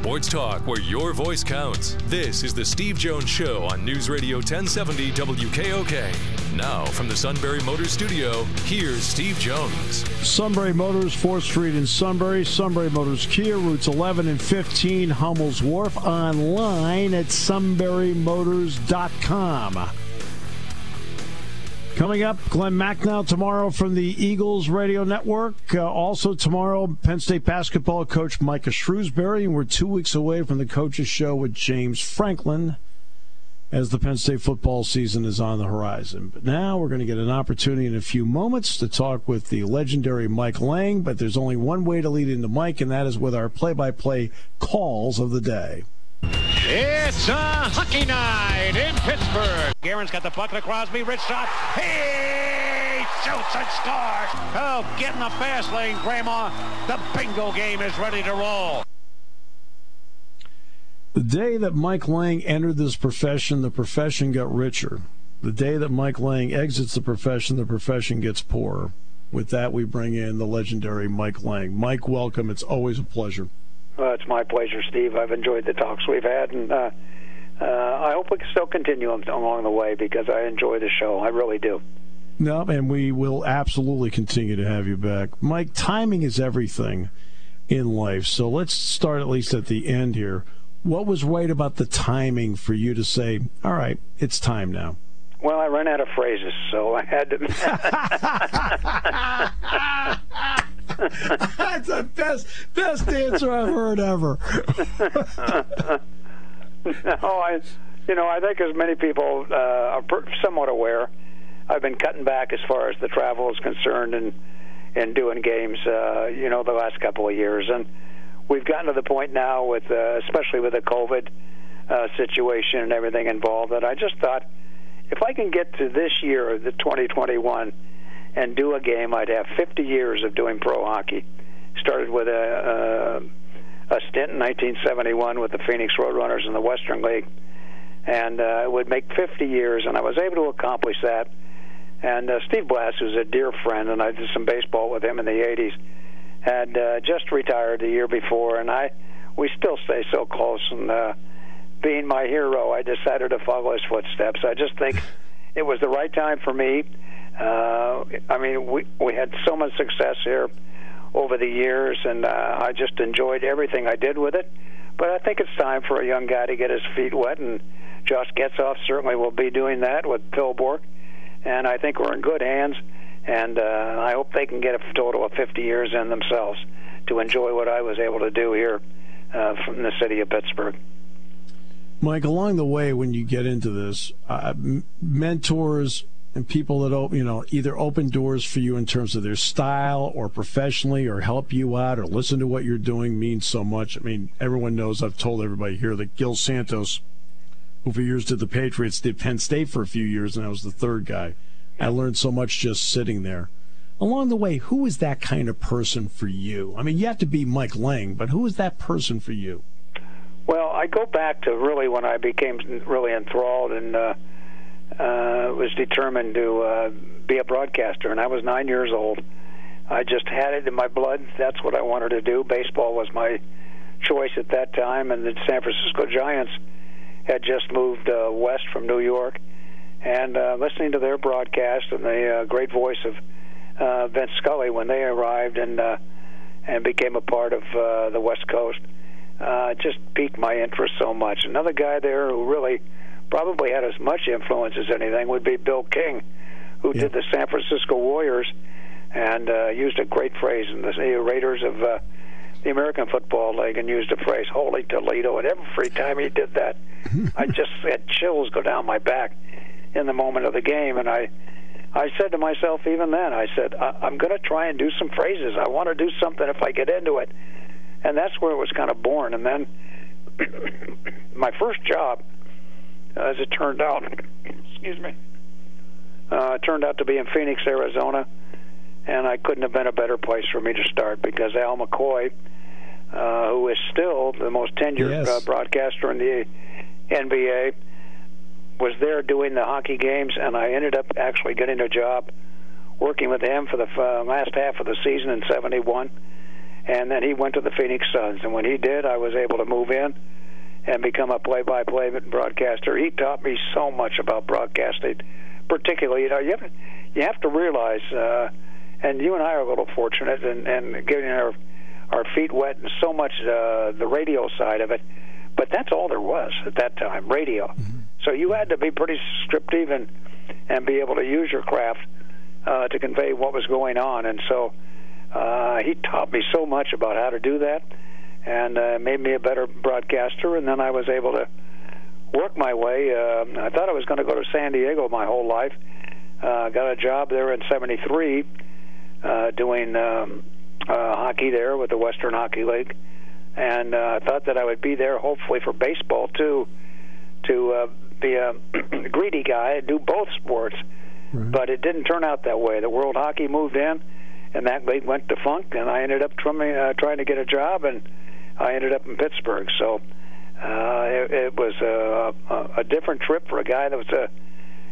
Sports talk where your voice counts. This is the Steve Jones Show on News Radio 1070 WKOK. Now, from the Sunbury Motors Studio, here's Steve Jones. Sunbury Motors, 4th Street in Sunbury. Sunbury Motors Kia, routes 11 and 15, Hummel's Wharf. Online at sunburymotors.com. Coming up, Glenn Macnow tomorrow from the Eagles Radio Network. Uh, also tomorrow, Penn State basketball coach Micah Shrewsberry, and we're two weeks away from the coaches show with James Franklin as the Penn State football season is on the horizon. But now we're going to get an opportunity in a few moments to talk with the legendary Mike Lange, but there's only one way to lead into Mike, and that is with our play-by-play calls of the day. It's a hockey night in Pittsburgh. Guerin's got the puck to Crosby. Rich shot. He shoots and scores. Oh, get in the fast lane, Grandma. The bingo game is ready to roll. The day that Mike Lange entered this profession, the profession got richer. The day that Mike Lange exits the profession, the profession gets poorer. With that, we bring in the legendary Mike Lange. Mike, welcome. It's always a pleasure. Uh, it's my pleasure, Steve. I've enjoyed the talks we've had, and uh, uh, I hope we can still continue along the way because I enjoy the show. I really do. No, and we will absolutely continue to have you back. Mike, timing is everything in life. So let's start at least at the end here. What was right about the timing for you to say, all right, it's time now? Well, I ran out of phrases, so I had to. That's the best best answer I've heard ever. no, I, you know, I think as many people uh, are somewhat aware, I've been cutting back as far as the travel is concerned and and doing games, uh, you know, the last couple of years, and we've gotten to the point now with, uh, especially with the COVID uh, situation and everything involved, that I just thought if I can get to this year, the 2021, and do a game, I'd have 50 years of doing pro hockey. Started with a, a, a stint in 1971 with the Phoenix Roadrunners in the Western League, and uh, it would make 50 years, and I was able to accomplish that. And uh, Steve Blass, who's a dear friend, and I did some baseball with him in the 80s, had uh, just retired the year before, and I we still stay so close. And uh, being my hero, I decided to follow his footsteps. I just think it was the right time for me. Uh, I mean, we we had so much success here over the years, and uh, I just enjoyed everything I did with it. But I think it's time for a young guy to get his feet wet, and Josh Getzoff certainly will be doing that with Phil Bourque, and I think we're in good hands. And uh, I hope they can get a total of 50 years in themselves to enjoy what I was able to do here uh, from the city of Pittsburgh. Mike, along the way, when you get into this, uh, mentors and people that you know either open doors for you in terms of their style or professionally, or help you out, or listen to what you're doing means so much. I mean, everyone knows. I've told everybody here that Gil Santos, who for years did the Patriots, did Penn State for a few years, and I was the third guy. I learned so much just sitting there. Along the way, who is that kind of person for you? I mean, you have to be Mike Lange, but who is that person for you? Well, I go back to really when I became really enthralled and uh, uh, was determined to uh, be a broadcaster. And I was nine years old. I just had it in my blood. That's what I wanted to do. Baseball was my choice at that time, and the San Francisco Giants had just moved uh, west from New York. And uh, listening to their broadcast and the uh, great voice of uh, Vince Scully when they arrived and uh, and became a part of uh, the West Coast uh, just piqued my interest so much. Another guy there who really probably had as much influence as anything would be Bill King, who yeah. did the San Francisco Warriors and uh, used a great phrase in the Raiders of uh, the American Football League and used the phrase "Holy Toledo." And every time he did that, I just had chills go down my back in the moment of the game. And I, I said to myself, even then, I said, I- I'm going to try and do some phrases. I want to do something if I get into it and that's where it was kind of born. And then my first job, as it turned out, excuse me, uh, turned out to be in Phoenix, Arizona, and I couldn't have been a better place for me to start because Al McCoy, uh, who is still the most tenured Yes. uh, broadcaster in the NBA, was there doing the hockey games, and I ended up actually getting a job working with him for the uh, last half of the season in '71, and then he went to the Phoenix Suns. And when he did, I was able to move in and become a play-by-play broadcaster. He taught me so much about broadcasting, particularly you know you have you have to realize, uh, and you and I are a little fortunate in, in getting our our feet wet and so much uh, the radio side of it. But that's all there was at that time, radio. So you had to be pretty descriptive and and be able to use your craft uh, to convey what was going on. And so uh, he taught me so much about how to do that, and uh, made me a better broadcaster. And then I was able to work my way. Uh, I thought I was going to go to San Diego my whole life. Uh, got a job there in '73 uh, doing um, uh, hockey there with the Western Hockey League, and uh, thought that I would be there hopefully for baseball too, to uh, be a greedy guy and do both sports. But it didn't turn out that way. The World Hockey moved in, and that league went defunct, and I ended up trying, uh, trying to get a job, and I ended up in Pittsburgh. So uh, it, it was a, a, a different trip for a guy that was a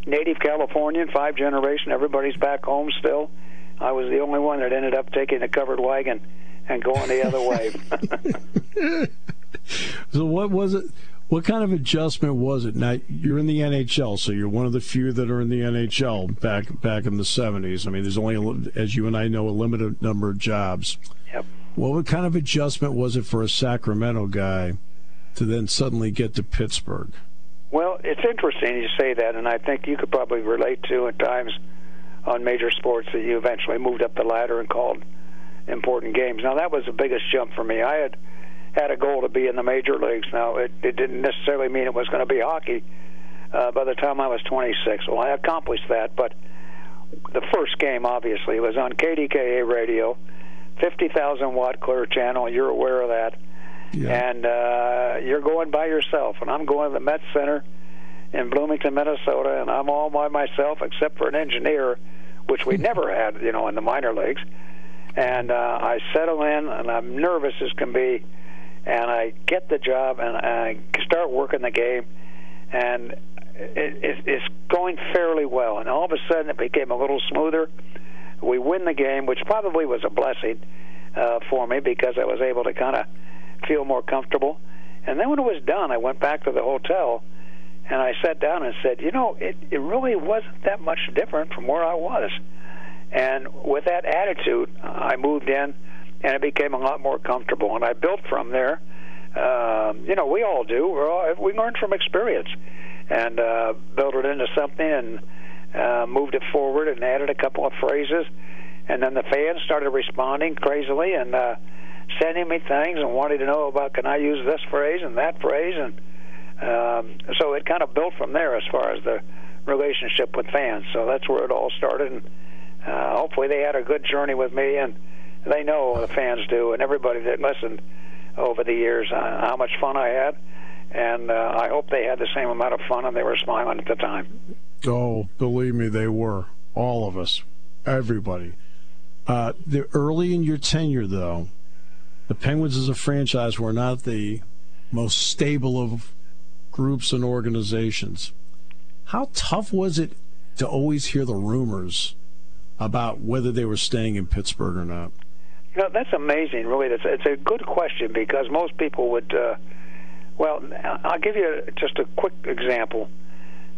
native Californian, five generation. Everybody's back home still. I was the only one that ended up taking a covered wagon and going the other way. So what was it? What kind of adjustment was it? Now you're in the NHL, so you're one of the few that are in the NHL back back in the '70s. I mean, there's only, as you and I know, a limited number of jobs. Yep. What kind of adjustment was it for a Sacramento guy to then suddenly get to Pittsburgh? Well, it's interesting you say that, and I think you could probably relate to at times on major sports that you eventually moved up the ladder and called important games. Now that was the biggest jump for me. I had had a goal to be in the major leagues. Now it, it didn't necessarily mean it was going to be hockey. Uh, by the time I was 26, well, I accomplished that. But the first game, obviously, was on KDKA radio, 50,000 watt clear channel. You're aware of that Yeah. and uh, you're going by yourself, and I'm going to the Met Center in Bloomington, Minnesota, and I'm all by myself except for an engineer, which we never had, you know, in the minor leagues. And uh, I settle in, and I'm nervous as can be, and I get the job, and I start working the game, and it, it, it's going fairly well. And all of a sudden, it became a little smoother. We win the game, which probably was a blessing uh, for me because I was able to kind of feel more comfortable. And then when it was done, I went back to the hotel and I sat down and said, you know, it, it really wasn't that much different from where I was. And with that attitude, I moved in and it became a lot more comfortable. And I built from there. Um, you know, we all do. We're all, we learn from experience and uh, built it into something and uh, moved it forward and added a couple of phrases. And then the fans started responding crazily and uh, sending me things and wanting to know about can I use this phrase and that phrase. And um, so it kind of built from there as far as the relationship with fans. So that's where it all started. And uh, hopefully they had a good journey with me and they know the fans do and everybody that listened over the years uh, how much fun I had. And uh, I hope they had the same amount of fun and they were smiling at the time. Oh, believe me, they were. All of us. Everybody. Uh, the early in your tenure, though, the Penguins as a franchise were not the most stable of groups and organizations. How tough was it to always hear the rumors about whether they were staying in Pittsburgh or not? You know, that's amazing, really. That's, it's a good question because most people would. Uh, well, I'll give you just a quick example.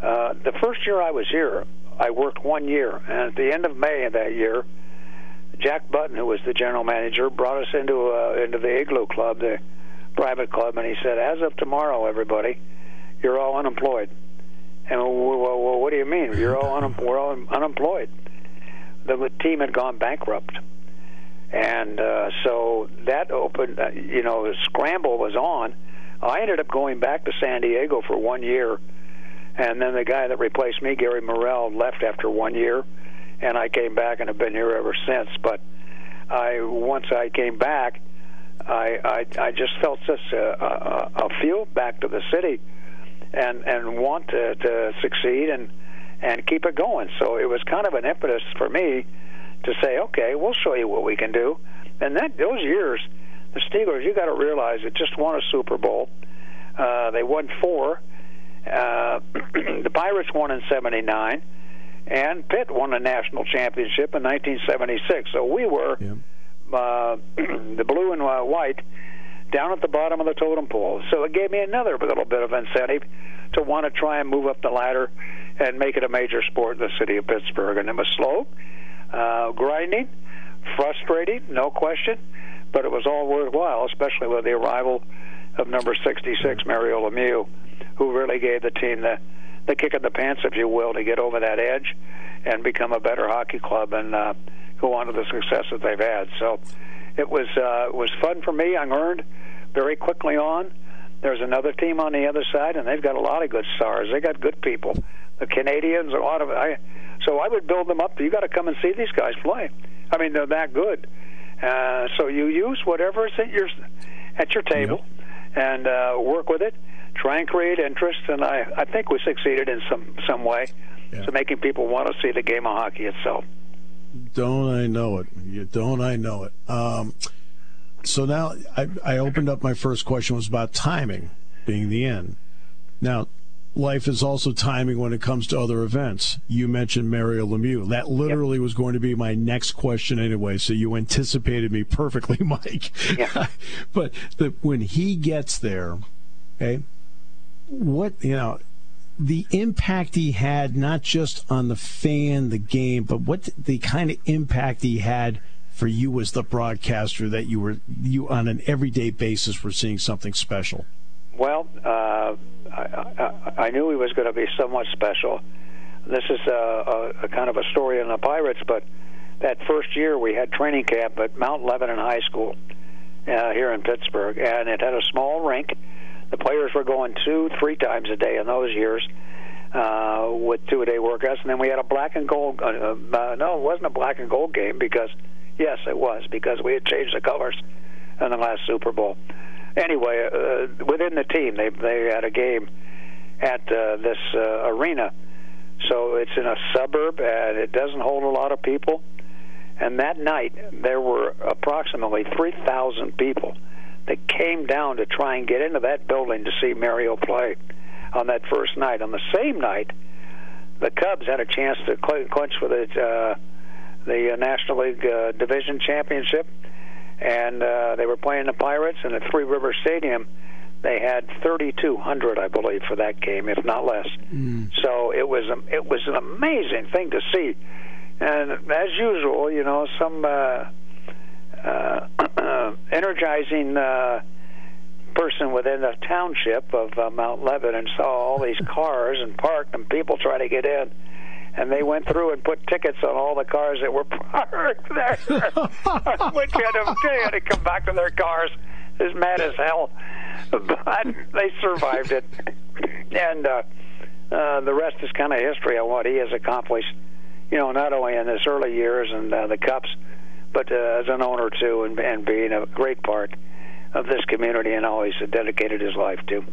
Uh, the first year I was here, I worked one year, and at the end of May of that year, Jack Button, who was the general manager, brought us into uh, into the Igloo Club, the private club, and he said, "As of tomorrow, everybody, you're all unemployed." And well, well, well what do you mean? You're all un- we're all unemployed. The team had gone bankrupt, and uh, so that opened. Uh, you know, the scramble was on. I ended up going back to San Diego for one year, and then the guy that replaced me, Gary Morrell, left after one year, and I came back and have been here ever since. But I once I came back, I I, I just felt such a, a, a feel back to the city, and and want to, to succeed and and keep it going. So it was kind of an impetus for me to say, okay, we'll show you what we can do. And that those years, the Steelers, you got to realize, it just won a Super Bowl. Uh, they won four. Uh, the Pirates won in '79, and Pitt won a national championship in 1976. So we were Yeah. uh, the blue and uh, white down at the bottom of the totem pole. So it gave me another little bit of incentive to want to try and move up the ladder and make it a major sport in the city of Pittsburgh. And it was slow, uh, grinding, frustrating, no question, but it was all worthwhile, especially with the arrival of number 66, Mario Lemieux, who really gave the team the the kick in the pants, if you will, to get over that edge and become a better hockey club and uh, go on to the success that they've had. So it was uh, it was fun for me. I learned very quickly on. There's another team on the other side, and they've got a lot of good stars. They got good people. The Canadiens, a lot of I. So I would build them up. You got to come and see these guys play. I mean, they're that good. Uh, so you use whatever is at your at your table, and uh, work with it. Try and create interest, and I, I think we succeeded in some some way, Yeah. so making people want to see the game of hockey itself. Don't I know it? You don't I know it? Um, so now I, I opened up my first question was about timing being the end. Now, life is also timing when it comes to other events. You mentioned Mario Lemieux. That literally was going to be my next question anyway. So you anticipated me perfectly, Mike. Yeah. but the, when he gets there, okay, what you know the impact he had not just on the fan the game but what the kind of impact he had for you as the broadcaster that you were you on an everyday basis were seeing something special Well, uh, I, I, I knew he was going to be somewhat special. This is a, a, a kind of a story in the Pirates, but that first year we had training camp at Mount Lebanon High School uh, here in Pittsburgh, and it had a small rink. The players were going two, three times a day in those years uh, with two-a-day workouts, and then we had a black and gold. Uh, uh, no, it wasn't a black and gold game because, yes, it was because we had changed the colors in the last Super Bowl anyway, uh, within the team, they they had a game at uh, this uh, arena. So it's in a suburb, and it doesn't hold a lot of people. And that night, there were approximately 3,000 people that came down to try and get into that building to see Mario play on that first night. On the same night, the Cubs had a chance to clinch for the uh, the uh, National League uh, Division Championship and uh, they were playing the Pirates in the Three River Stadium. They had 3,200, I believe, for that game, if not less. So it was a, it was an amazing thing to see, and as usual, you know, some uh, uh, energizing uh, person within the township of uh, Mount Lebanon saw all these cars and parked, and people trying to get in and they went through and put tickets on all the cars that were parked there. Which had to, they had to come back to their cars as mad as hell, but they survived it. And uh, uh, the rest is kind of history on what he has accomplished. You know, not only in his early years and uh, the Cups, but uh, as an owner too, and, and being a great part of this community and all he's dedicated his life to.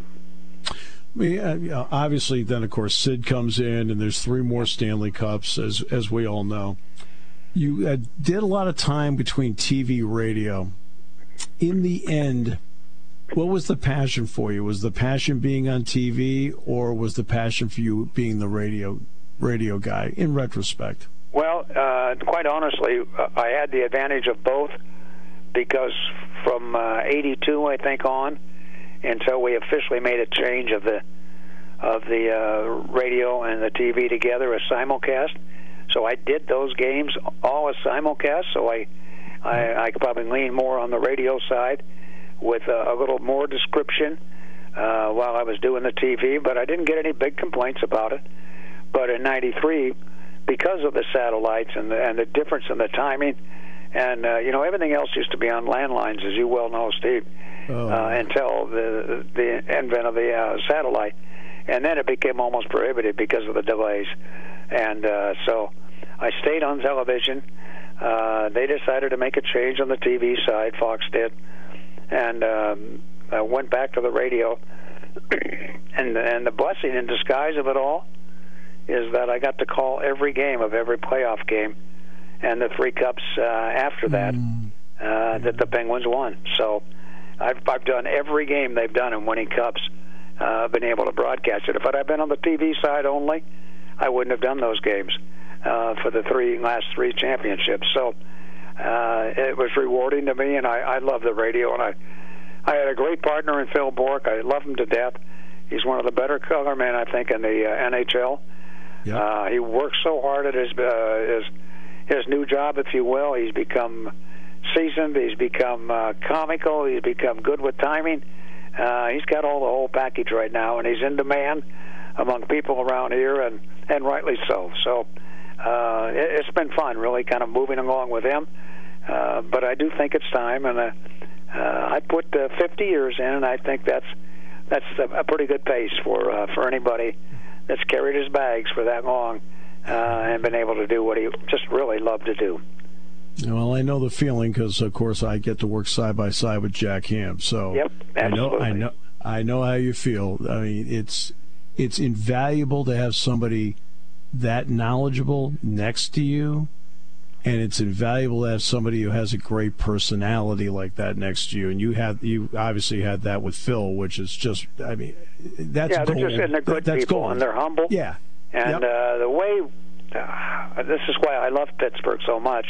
We, uh, obviously, then of course Sid comes in, and there's three more Stanley Cups, as as we all know. You uh, did a lot of time between TV, radio. In the end, what was the passion for you? Was the passion being on TV, or was the passion for you being the radio radio guy? In retrospect, Well, uh, quite honestly, uh, I had the advantage of both because from uh, '82, I think, on until we officially made a change of the of the uh, radio and the TV together as simulcast. So I did those games all as simulcast. So I I, I could probably lean more on the radio side with uh, a little more description uh, while I was doing the TV. But I didn't get any big complaints about it. But in '93, because of the satellites and the, and the difference in the timing, and uh, you know everything else used to be on landlines, as you well know, Steve, Oh. uh, until the the advent of the uh, satellite, and then it became almost prohibited because of the delays, and uh, so I stayed on television. Uh, they decided to make a change on the TV side. Fox did, and um, I went back to the radio. and and the blessing in disguise of it all is that I got to call every game of every playoff game and the three cups uh, after that uh, that the Penguins won. So I've I've done every game they've done in winning cups. Uh, been able to broadcast it. If I'd been on the TV side only, I wouldn't have done those games uh, for the three last three championships. So uh, it was rewarding to me, and I, I love the radio. And I I had a great partner in Phil Bourque. I love him to death. He's one of the better colormen I think in the uh, NHL. Yep. Uh, he works so hard at his uh, his his new job, if you will. He's become seasoned. He's become uh, comical. He's become good with timing. Uh, he's got all the whole package right now, and he's in demand among people around here, and and rightly so. So uh, it, it's been fun, really, kind of moving along with him. Uh, but I do think it's time, and uh, uh, I put uh, 50 years in, and I think that's that's a, a pretty good pace for uh, for anybody that's carried his bags for that long uh, and been able to do what he just really loved to do. Well, I know the feeling because, of course, I get to work side by side with Jack Ham. So Yep, I know, I know, I know how you feel. I mean, it's it's invaluable to have somebody that knowledgeable next to you, and it's invaluable to have somebody who has a great personality like that next to you. And you had you obviously had that with Phil, which is just, I mean, that's yeah, they're gold. just and they're good that's people gold. and they're humble. yeah, And Yep. uh, the way uh, this is why I love Pittsburgh so much.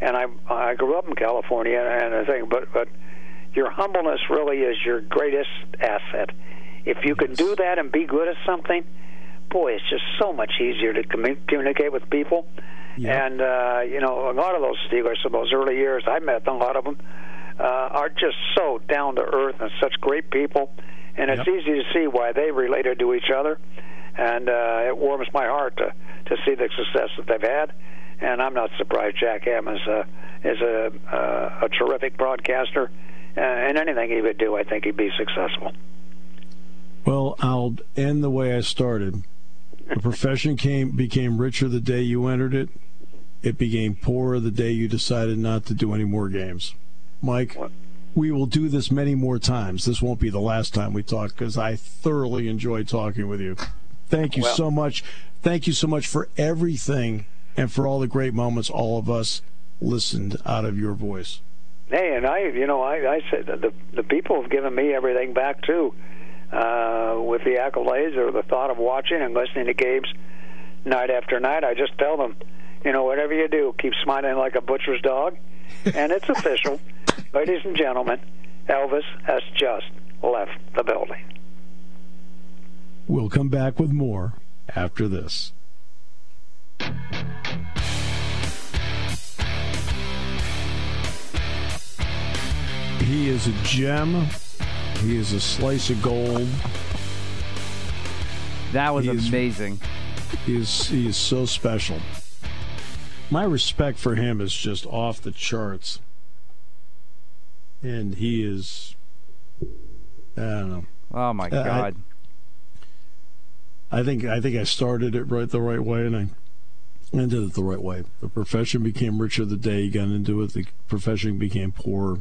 And I I grew up in California and I think, but but your humbleness really is your greatest asset. If you can do that and be good at something, boy, it's just so much easier to commu- communicate with people. Yep. And uh, you know, a lot of those Steelers in those early years, I met a lot of them, uh, are just so down to earth and such great people. And it's Yep. easy to see why they related to each other. And uh, it warms my heart to to see the success that they've had. And I'm not surprised Jack Ham is a is a uh, a terrific broadcaster. Uh, and anything he would do, I think he'd be successful. Well, I'll end the way I started. The profession came became richer the day you entered it. It became poorer the day you decided not to do any more games. Mike, What? we will do this many more times. This won't be the last time we talk because I thoroughly enjoy talking with you. Thank you Well- so much. Thank you so much for everything and for all the great moments all of us listened out of your voice. Hey, and I, you know, I, I said the the people have given me everything back too, uh, with the accolades or the thought of watching and listening to games night after night. I just tell them, you know, whatever you do, keep smiling like a butcher's dog, and it's official, ladies and gentlemen. Elvis has just left the building. We'll come back with more after this. He is a gem. He is a slice of gold. That was He is- amazing. He is he is so special. My respect for him is just off the charts. And he is I don't know. Oh my Uh, I- God. I think I think I started it right the right way, and I ended it the right way. The profession became richer the day he got into it. The profession became poor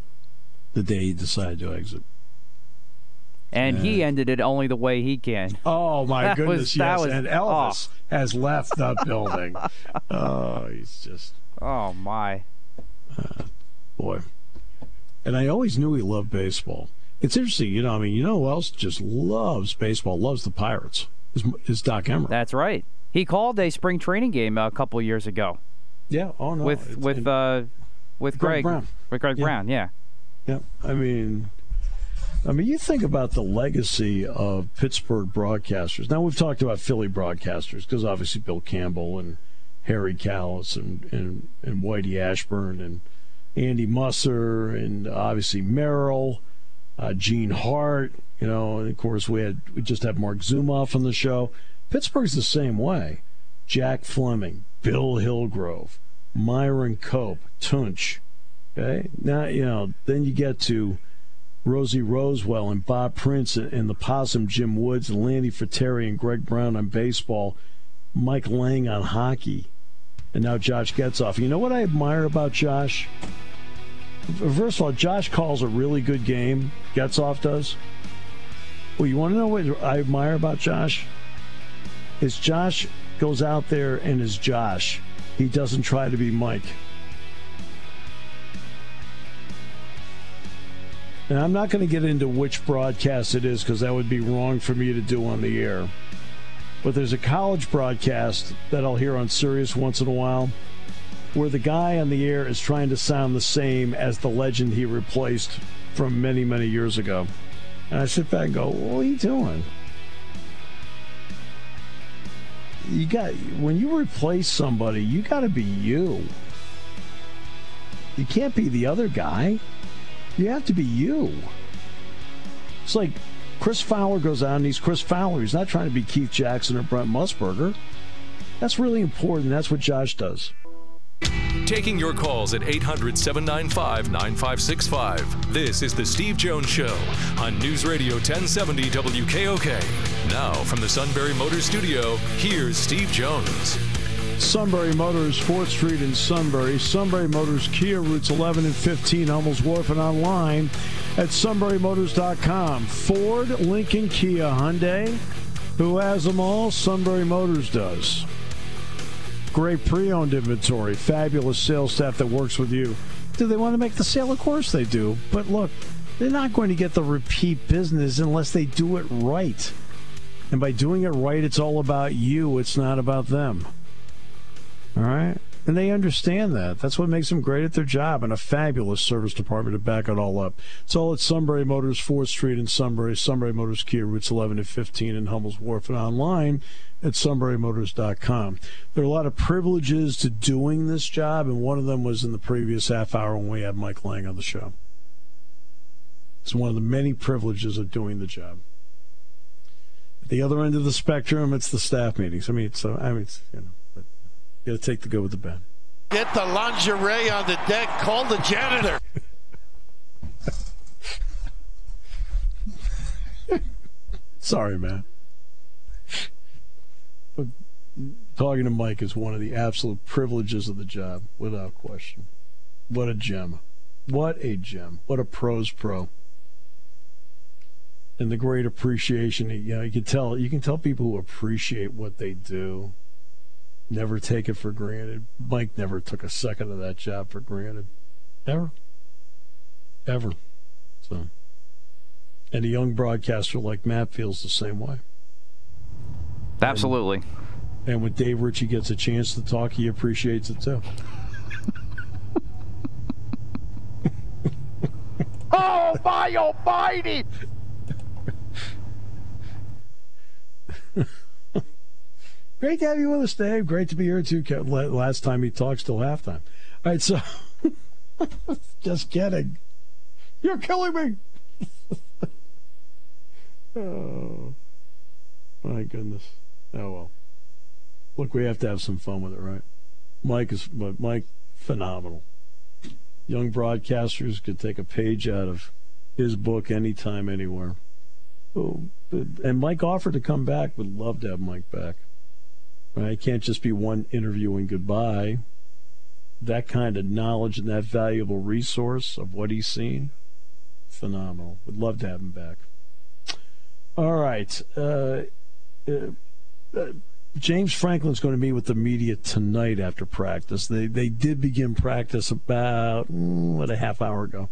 the day he decided to exit. and he ended it only the way he can. Oh my That goodness! was- yes, was- and Elvis has left the building. Oh, he's just Oh my. Uh, boy. And I always knew he loved baseball. It's interesting, you know. I mean, you know who else just loves baseball? Loves the Pirates. Is, is Doc Emrick? That's right. He called a spring training game a couple years ago yeah. Oh no. with it's- with uh with Greg Greg, Brown. with Greg Yeah. Brown. Yeah. Yeah, I mean, I mean, you think about the legacy of Pittsburgh broadcasters. Now we've talked about Philly broadcasters because obviously Bill Campbell and Harry Kalas and and and Whitey Ashburn and Andy Musser and obviously Merrill, uh, Gene Hart. You know, and of course we had we just had Mark Zumoff on the show. Pittsburgh's the same way. Jack Fleming, Bill Hillgrove, Myron Cope, Tunch. Okay, now you know. Then you get to Rosie Rosewell and Bob Prince and the Possum Jim Woods and Lanny Frattare and Greg Brown on baseball, Mike Lange on hockey, and now Josh Getzoff. You know what I admire about Josh? First of all, Josh calls a really good game. Getzoff does. Well, you want to know what I admire about Josh? Is Josh goes out there and is Josh he doesn't try to be Mike. And I'm not going to get into which broadcast it is because that would be wrong for me to do on the air. But there's a college broadcast that I'll hear on Sirius once in a while where the guy on the air is trying to sound the same as the legend he replaced from many, many years ago. And I sit back and go, What are you doing? You got when you replace somebody, you got to be you. You can't be the other guy. You have to be you. It's like Chris Fowler goes out and he's Chris Fowler. He's not trying to be Keith Jackson or Brent Musburger. That's really important. That's what Josh does. Taking your calls at 800 795 9565. This is The Steve Jones Show on News Radio 1070 WKOK. Now, from the Sunbury Motors Studio, here's Steve Jones. Sunbury Motors, 4th Street in Sunbury. Sunbury Motors, Kia, routes 11 and 15, Hummels Wharf, and online at sunburymotors.com. Ford, Lincoln, Kia, Hyundai. Who has them all? Sunbury Motors does. Great pre owned inventory, fabulous sales staff that works with you. Do they want to make the sale? Of course they do. But look, they're not going to get the repeat business unless they do it right. And by doing it right, it's all about you, it's not about them. All right? And they understand that. That's what makes them great at their job and a fabulous service department to back it all up. It's all at Sunbury Motors, 4th Street in Sunbury, Sunbury Motors Kia, routes 11 and 15 in Hummel's Wharf, and online at sunburymotors.com. There are a lot of privileges to doing this job, and one of them was in the previous half hour when we had Mike Lange on the show. It's one of the many privileges of doing the job. At the other end of the spectrum, it's the staff meetings. I mean, it's, uh, I mean, it's, you know. but You got to take the good with the bad. Get the lingerie on the deck. Call the janitor. Sorry, man. But talking to Mike is one of the absolute privileges of the job, without question. What a gem. What a gem. What a pros pro. And the great appreciation, you know, you can tell you can tell people who appreciate what they do Never take it for granted. Mike never took a second of that job for granted. Ever. Ever. So. And a young broadcaster like Matt feels the same way. Absolutely. And, and when Dave Ritchie gets a chance to talk, he appreciates it too. oh, my almighty! Great to have you with us, Dave. Great to be here too. Last time he talks till halftime. All right, so just kidding. You're killing me. oh my goodness. Oh well. Look, we have to have some fun with it, right? Mike is, Mike, phenomenal. Young broadcasters could take a page out of his book anytime, anywhere. Oh, and Mike offered to come back. Would love to have Mike back. Right? It can't just be one interview and goodbye. That kind of knowledge and that valuable resource of what he's seen, phenomenal. Would love to have him back. All right. Uh, uh, uh, James Franklin's going to meet with the media tonight after practice. They they did begin practice about mm, what a half hour ago.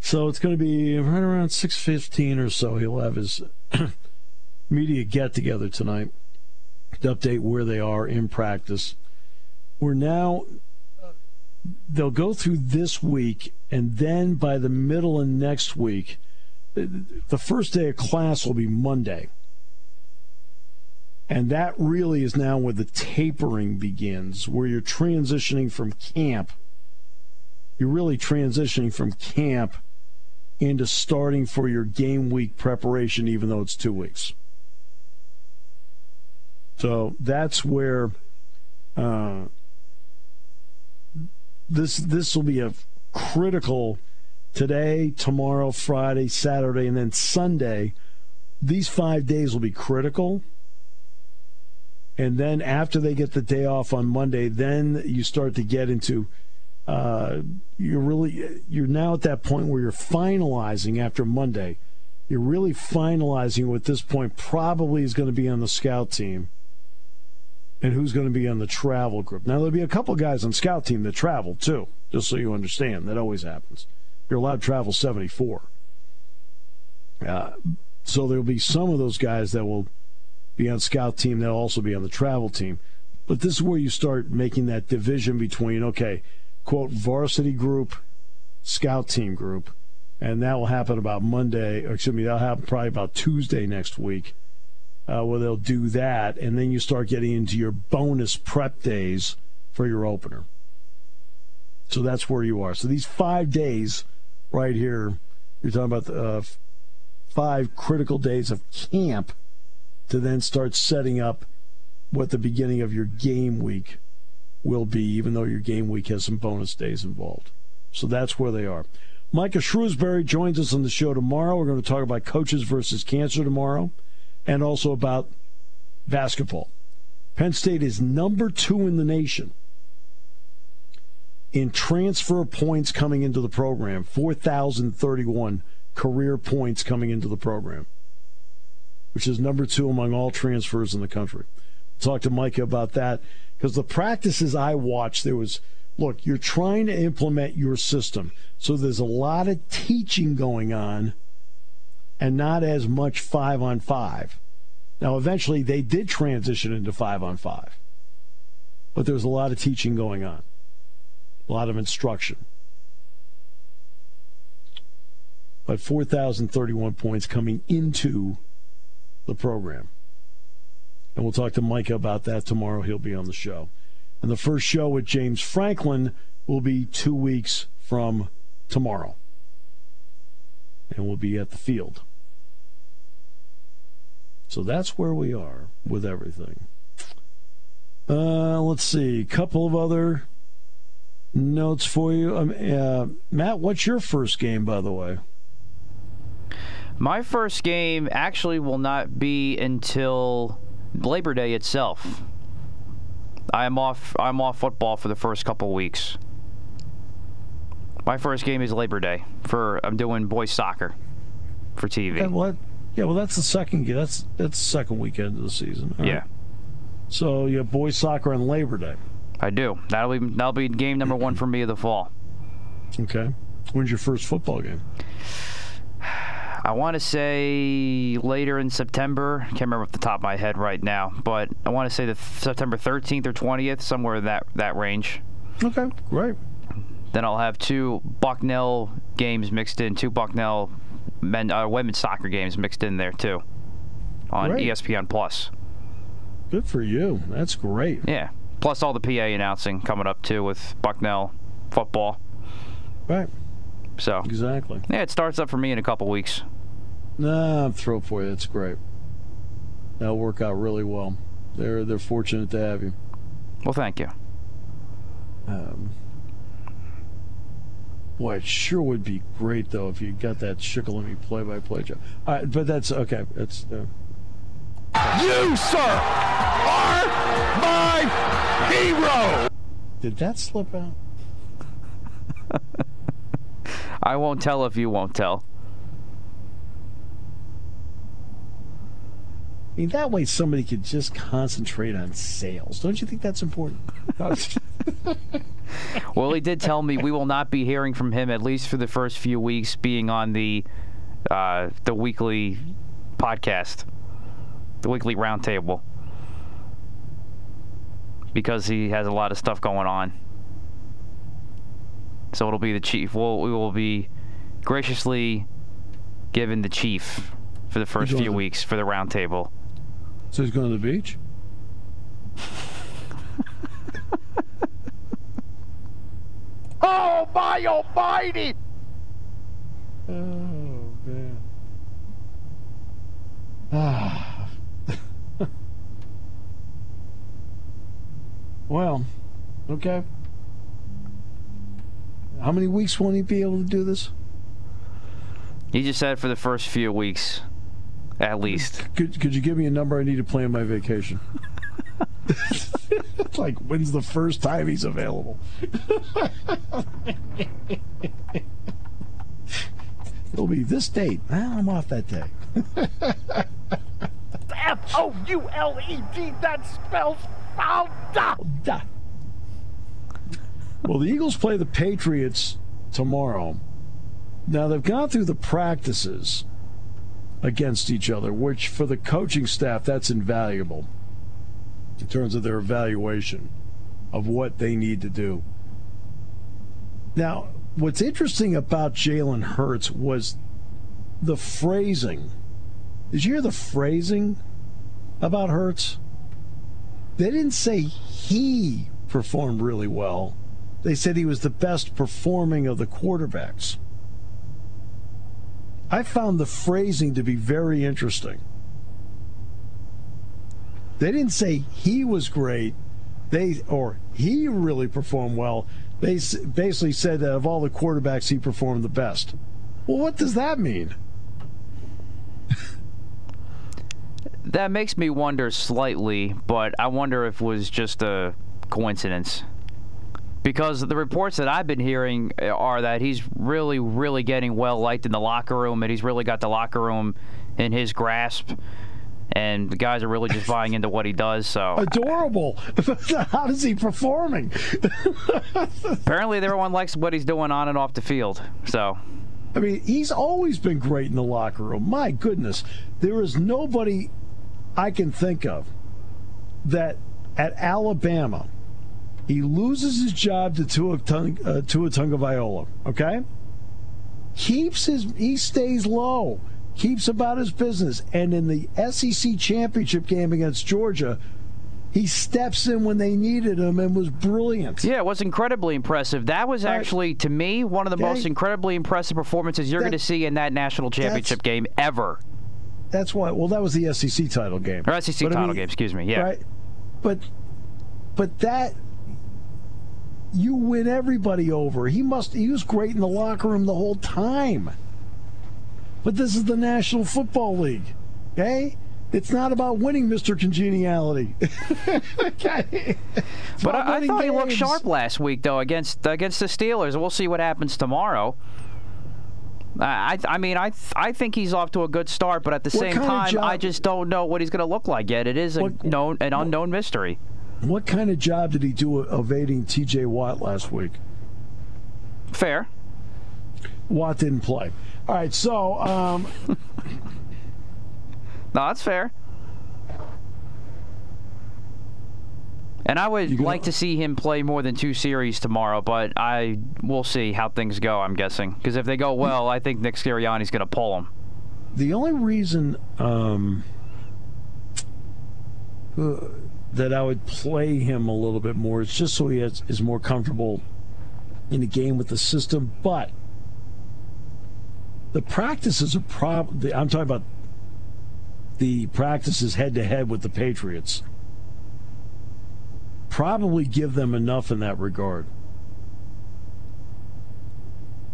So it's going to be right around six fifteen or so. He'll have his media get together tonight to update where they are in practice. We're now, they'll go through this week, and then by the middle of next week, the first day of class will be Monday. And that really is now where the tapering begins, where you're transitioning from camp. You're really transitioning from camp into starting for your game week preparation, even though it's two weeks. So that's where uh, this this will be a critical today, tomorrow, Friday, Saturday, and then Sunday. These five days will be critical. And then after they get the day off on Monday, then you start to get into uh, you're really you're now at that point where you're finalizing after Monday. You're really finalizing at this point probably is going to be on the scout team and who's going to be on the travel group. Now, there'll be a couple guys on scout team that travel too, just so you understand. That always happens. You're allowed to travel 74. Uh, so there'll be some of those guys that will be on scout team. They'll also be on the travel team. But this is where you start making that division between, okay, quote, varsity group, scout team group. And that will happen about Monday, or excuse me, that'll happen probably about Tuesday next week uh, where they'll do that, and then you start getting into your bonus prep days for your opener. So that's where you are. So these five days right here, you're talking about the, uh, five critical days of camp to then start setting up what the beginning of your game week will be, even though your game week has some bonus days involved. So that's where they are. Micah Shrewsberry joins us on the show tomorrow. We're going to talk about coaches versus cancer tomorrow and also about basketball. Penn State is number two in the nation in transfer points coming into the program 4,031 career points coming into the program, which is number two among all transfers in the country. Talk to Micah about that because the practices I watched, there was look, you're trying to implement your system. So there's a lot of teaching going on and not as much five on five. Now, eventually, they did transition into five on five, but there was a lot of teaching going on, a lot of instruction. But 4,031 points coming into the program. And we'll talk to Micah about that tomorrow. He'll be on the show. And the first show with James Franklin will be two weeks from tomorrow. And we'll be at the field. So that's where we are with everything. Uh, let's see, a couple of other notes for you. Um, uh, Matt, what's your first game, by the way? My first game actually will not be until Labor Day itself. I'm off. I'm off football for the first couple weeks. My first game is Labor Day for I'm doing boys soccer for TV. And what? Yeah, well, that's the second. That's that's the second weekend of the season. right? Yeah. So you have boys soccer on Labor Day. I do. That'll be that'll be game number one for me of the fall. Okay. When's your first football game? I want to say later in September. I can't remember off the top of my head right now, but I want to say the September 13th or 20th, somewhere in that that range. Okay, great. Then I'll have two Bucknell games mixed in, two Bucknell men uh, women's soccer games mixed in there too on Great. ESPN Plus. Good for you. That's great. Yeah, plus all the PA announcing coming up too with Bucknell football. Right. So Exactly. yeah, it starts up for me in a couple weeks. Nah, I'm thrilled for you. That's great. That'll work out really well. They're they're fortunate to have you. Well, thank you. Um, boy, it sure would be great though if you got that Shikellamy play-by-play job. All right, but that's okay. That's uh, You, sir, are my hero. did that slip out? I won't tell if you won't tell. I mean, that way somebody could just concentrate on sales. Don't you think that's important? Well, he did tell me we will not be hearing from him at least for the first few weeks being on the uh, the weekly podcast, the weekly roundtable, because he has a lot of stuff going on. So it'll be the chief. We'll, we will be graciously given the chief for the first few to- weeks for the roundtable. so he's going to the beach. Oh, my almighty. Oh man. Ah. well, okay. How many weeks won't he be able to do this? He just said for the first few weeks, at least. Could could you give me a number I need to plan my vacation? it's like when's the first time he's available? It'll be this date. Well, I'm off that day. F O U L E D. That spells Well, the Eagles play the Patriots tomorrow. Now, they've gone through the practices against each other, which for the coaching staff, that's invaluable in terms of their evaluation of what they need to do. Now, what's interesting about Jalen Hurts was the phrasing. Did you hear the phrasing about Hurts? They didn't say he performed really well. They said he was the best performing of the quarterbacks. I found the phrasing to be very interesting. They didn't say he was great, they or he really performed well. They basically said that of all the quarterbacks, he performed the best. Well, what does that mean? that makes me wonder slightly, but I wonder if it was just a coincidence. Because the reports that I've been hearing uh, are that he's really, really getting well liked in the locker room, and he's really got the locker room in his grasp and the guys are really just buying into what he does. So adorable. How is he performing? Apparently, everyone likes what he's doing on and off the field. So. I mean, he's always been great in the locker room. My goodness, there is nobody I can think of that at Alabama he loses his job to Tua, uh, Tua Tagovailoa. Okay, keeps his he stays low keeps about his business. And in the SEC championship game against Georgia, he steps in when they needed him and was brilliant. Yeah, it was incredibly impressive. That was actually, to me, one of the most incredibly impressive performances you're going to see in that national championship game ever. That's why. Well, that was the SEC title game. Or SEC but title I mean, game, excuse me. Yeah. Right. But, but that you win everybody over. He must. He was great in the locker room the whole time. But this is the National Football League. Okay? It's not about winning, Mr. Congeniality. okay. But I, I, thought games. he looked sharp last week, though, against against the Steelers. We'll see what happens tomorrow. I, I mean, I I think he's off to a good start, but at the what same time, I just don't know what he's going to look like yet. It is a what, known an unknown mystery. What kind of job did he do evading T.J. Watt last week? Fair. Watt didn't play. All right, so. Um, no, that's fair. And I would like to see him play more than two series tomorrow, but I will see how things go. I'm guessing because if they go well, I think Nick Sirianni's going to pull him. The only reason um, uh, that I would play him a little bit more is just so he has, is more comfortable in the game with the system. But the practices are probably. I'm talking about the practices head to head with the Patriots. Probably give them enough in that regard.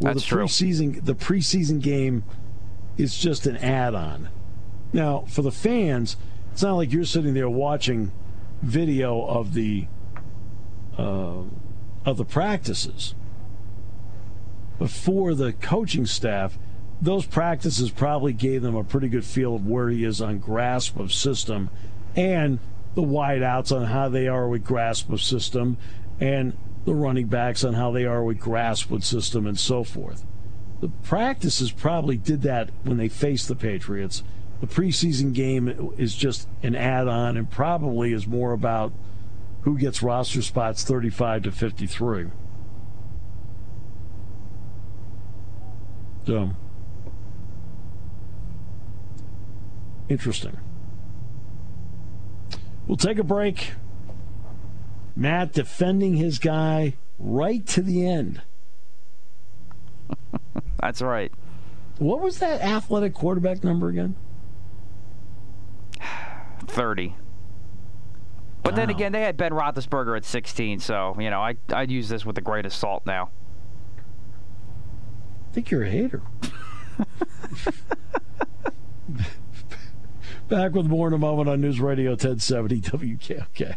Well, That's the preseason, true. The preseason game is just an add-on. Now, for the fans, it's not like you're sitting there watching video of the uh, of the practices. But for the coaching staff, those practices probably gave them a pretty good feel of where he is on grasp of system and the wideouts on how they are with grasp of system and the running backs on how they are with grasp with system and so forth. The practices probably did that when they faced the Patriots. The preseason game is just an add on and probably is more about who gets roster spots 35 to 53. So. Interesting. We'll take a break. Matt defending his guy right to the end. That's right. What was that athletic quarterback number again? 30. But wow. then again, they had Ben Roethlisberger at 16, so, you know, I, I'd use this with the greatest salt now. I think you're a hater. Back with more in a moment on News Radio 1070 WKOK.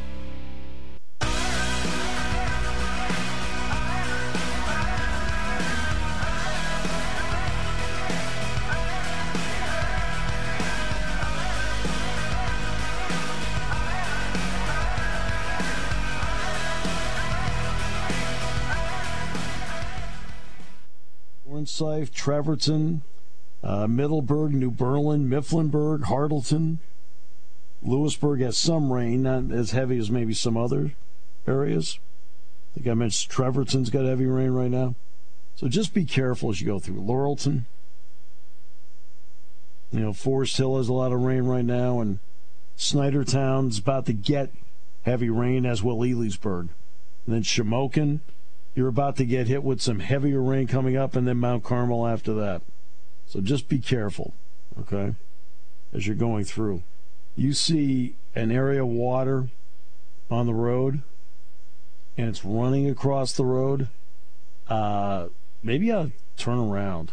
Forsyth, Trevorton, uh, Middleburg, New Berlin, Mifflinburg, Hartleton. Lewisburg has some rain, not as heavy as maybe some other areas. I think I mentioned Trevorton's got heavy rain right now. So just be careful as you go through. Laurelton, you know, Forest Hill has a lot of rain right now, and Snydertown's about to get heavy rain, as will Elysburg. And then Shamokin, you're about to get hit with some heavier rain coming up, and then Mount Carmel after that. So just be careful, okay, as you're going through. You see an area of water on the road, and it's running across the road. Uh, maybe I'll turn around.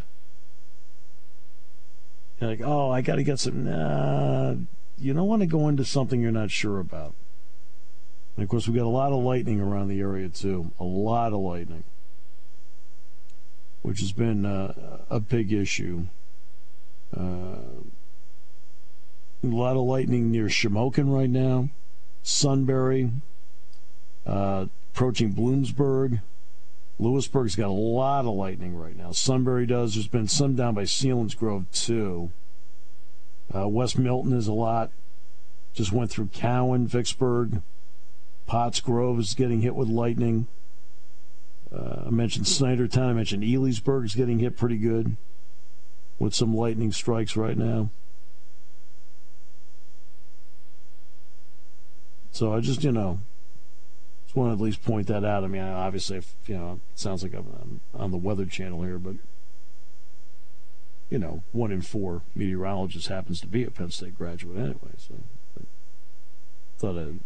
You're like, oh, I got to get some. Nah, you don't want to go into something you're not sure about. And of course, we've got a lot of lightning around the area too. A lot of lightning, which has been uh, a big issue. Uh, a lot of lightning near Shamokin right now, Sunbury, uh, approaching Bloomsburg. Lewisburg's got a lot of lightning right now. Sunbury does. There's been some down by Selinsgrove too. Uh, West Milton is a lot. Just went through Cowan, Vicksburg. Pottsgrove is getting hit with lightning. Uh, I mentioned Snydertown. I mentioned Elysburg is getting hit pretty good with some lightning strikes right now. So I just, you know, just want to at least point that out. I mean, obviously, if, you know, it sounds like I'm on the Weather Channel here, but, you know, one in four meteorologists happens to be a Penn State graduate anyway. So I thought I'd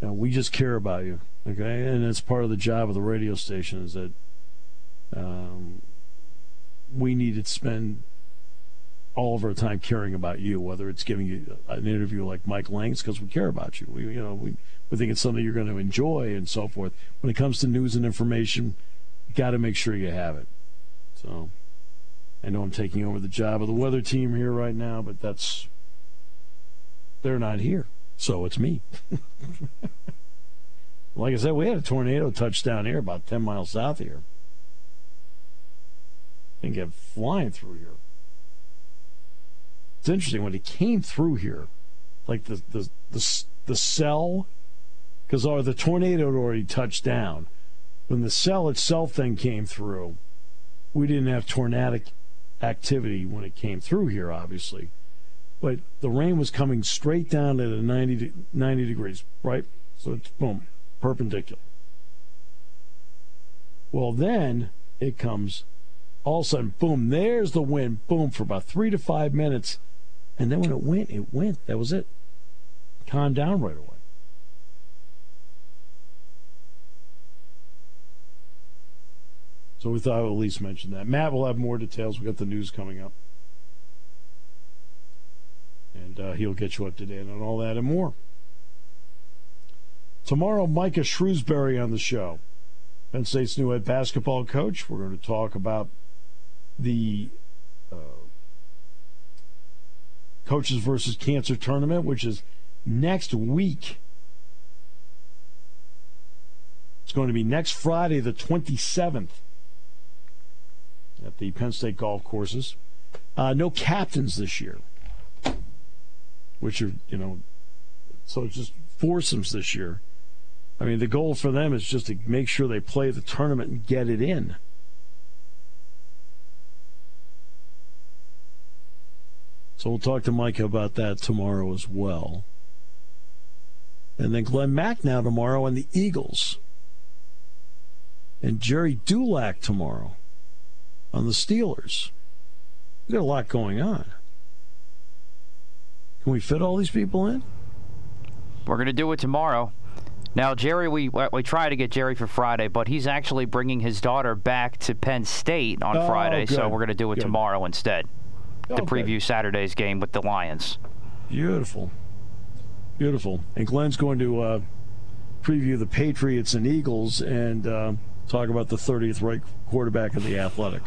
you know, we just care about you, okay? And it's part of the job of the radio station is that um, we need to spend all of our time caring about you, whether it's giving you an interview like Mike Lange's because we care about you. We, you know, we, we think it's something you're going to enjoy and so forth. When it comes to news and information, you got to make sure you have it. So I know I'm taking over the job of the weather team here right now, but that's they're not here. So it's me. like I said, we had a tornado touchdown here about 10 miles south of here. And get flying through here. It's interesting when it came through here, like the the the, the cell, because the tornado had already touched down. When the cell itself then came through, we didn't have tornadic activity when it came through here, obviously but the rain was coming straight down at a 90, 90 degrees, right? So it's boom, perpendicular. Well, then it comes all of a sudden, boom, there's the wind, boom, for about three to five minutes. And then when it went, it went. That was it. Calmed down right away. So we thought I would at least mention that. Matt will have more details. We got the news coming up and uh, he'll get you up to date on all that and more. Tomorrow, Micah Shrewsberry on the show, Penn State's new head basketball coach. We're going to talk about the uh, Coaches versus Cancer tournament, which is next week. It's going to be next Friday, the 27th, at the Penn State golf courses. Uh, no captains this year, which are, you know, so it's just foursomes this year. I mean, the goal for them is just to make sure they play the tournament and get it in. So we'll talk to Mike about that tomorrow as well. And then Glen Macnow tomorrow and the Eagles. And Gerry Dulac tomorrow on the Steelers. We got a lot going on. Can we fit all these people in? We're going to do it tomorrow. Now, Gerry, we we try to get Gerry for Friday, but he's actually bringing his daughter back to Penn State on Oh, Friday, so we're going to do it Good. tomorrow instead to Okay. preview Saturday's game with the Lions. Beautiful. Beautiful. And Glen's going to uh, preview the Patriots and Eagles and uh, talk about the 30th ranked quarterback of the Athletic.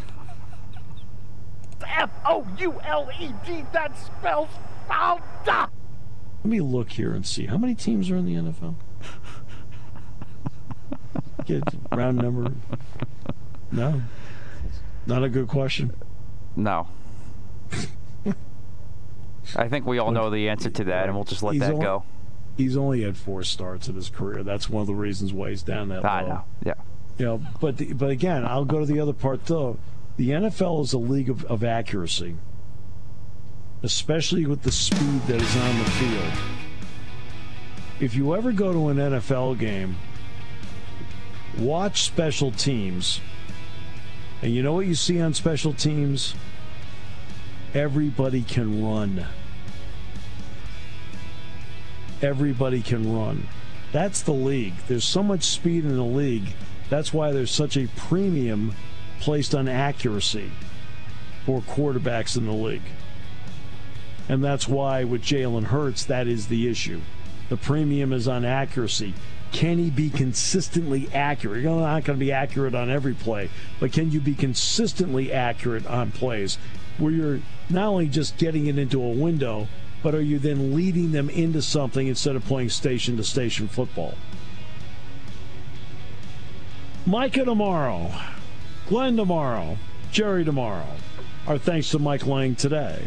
F O U L E D. That spells fouled up. Let me look here and see. How many teams are in the NFL? Get round number. No. Not a good question. No. I think we all know the answer to that, and we'll just let He's that only- go. He's only had four starts in his career. That's one of the reasons why he's down that I low. know. Yeah. You know, but the, but again, I'll go to the other part though. The NFL is a league of, of accuracy, especially with the speed that is on the field. If you ever go to an NFL game, watch special teams, and you know what you see on special teams? Everybody can run. Everybody can run. That's the league. There's so much speed in the league. That's why there's such a premium placed on accuracy for quarterbacks in the league. And that's why with Jalen Hurts, that is the issue. The premium is on accuracy. Can he be consistently accurate? You're not going to be accurate on every play, but can you be consistently accurate on plays where you're not only just getting it into a window, but are you then leading them into something instead of playing station to station football? Micah tomorrow, Glen tomorrow, Gerry tomorrow. Our thanks to Mike Lange today.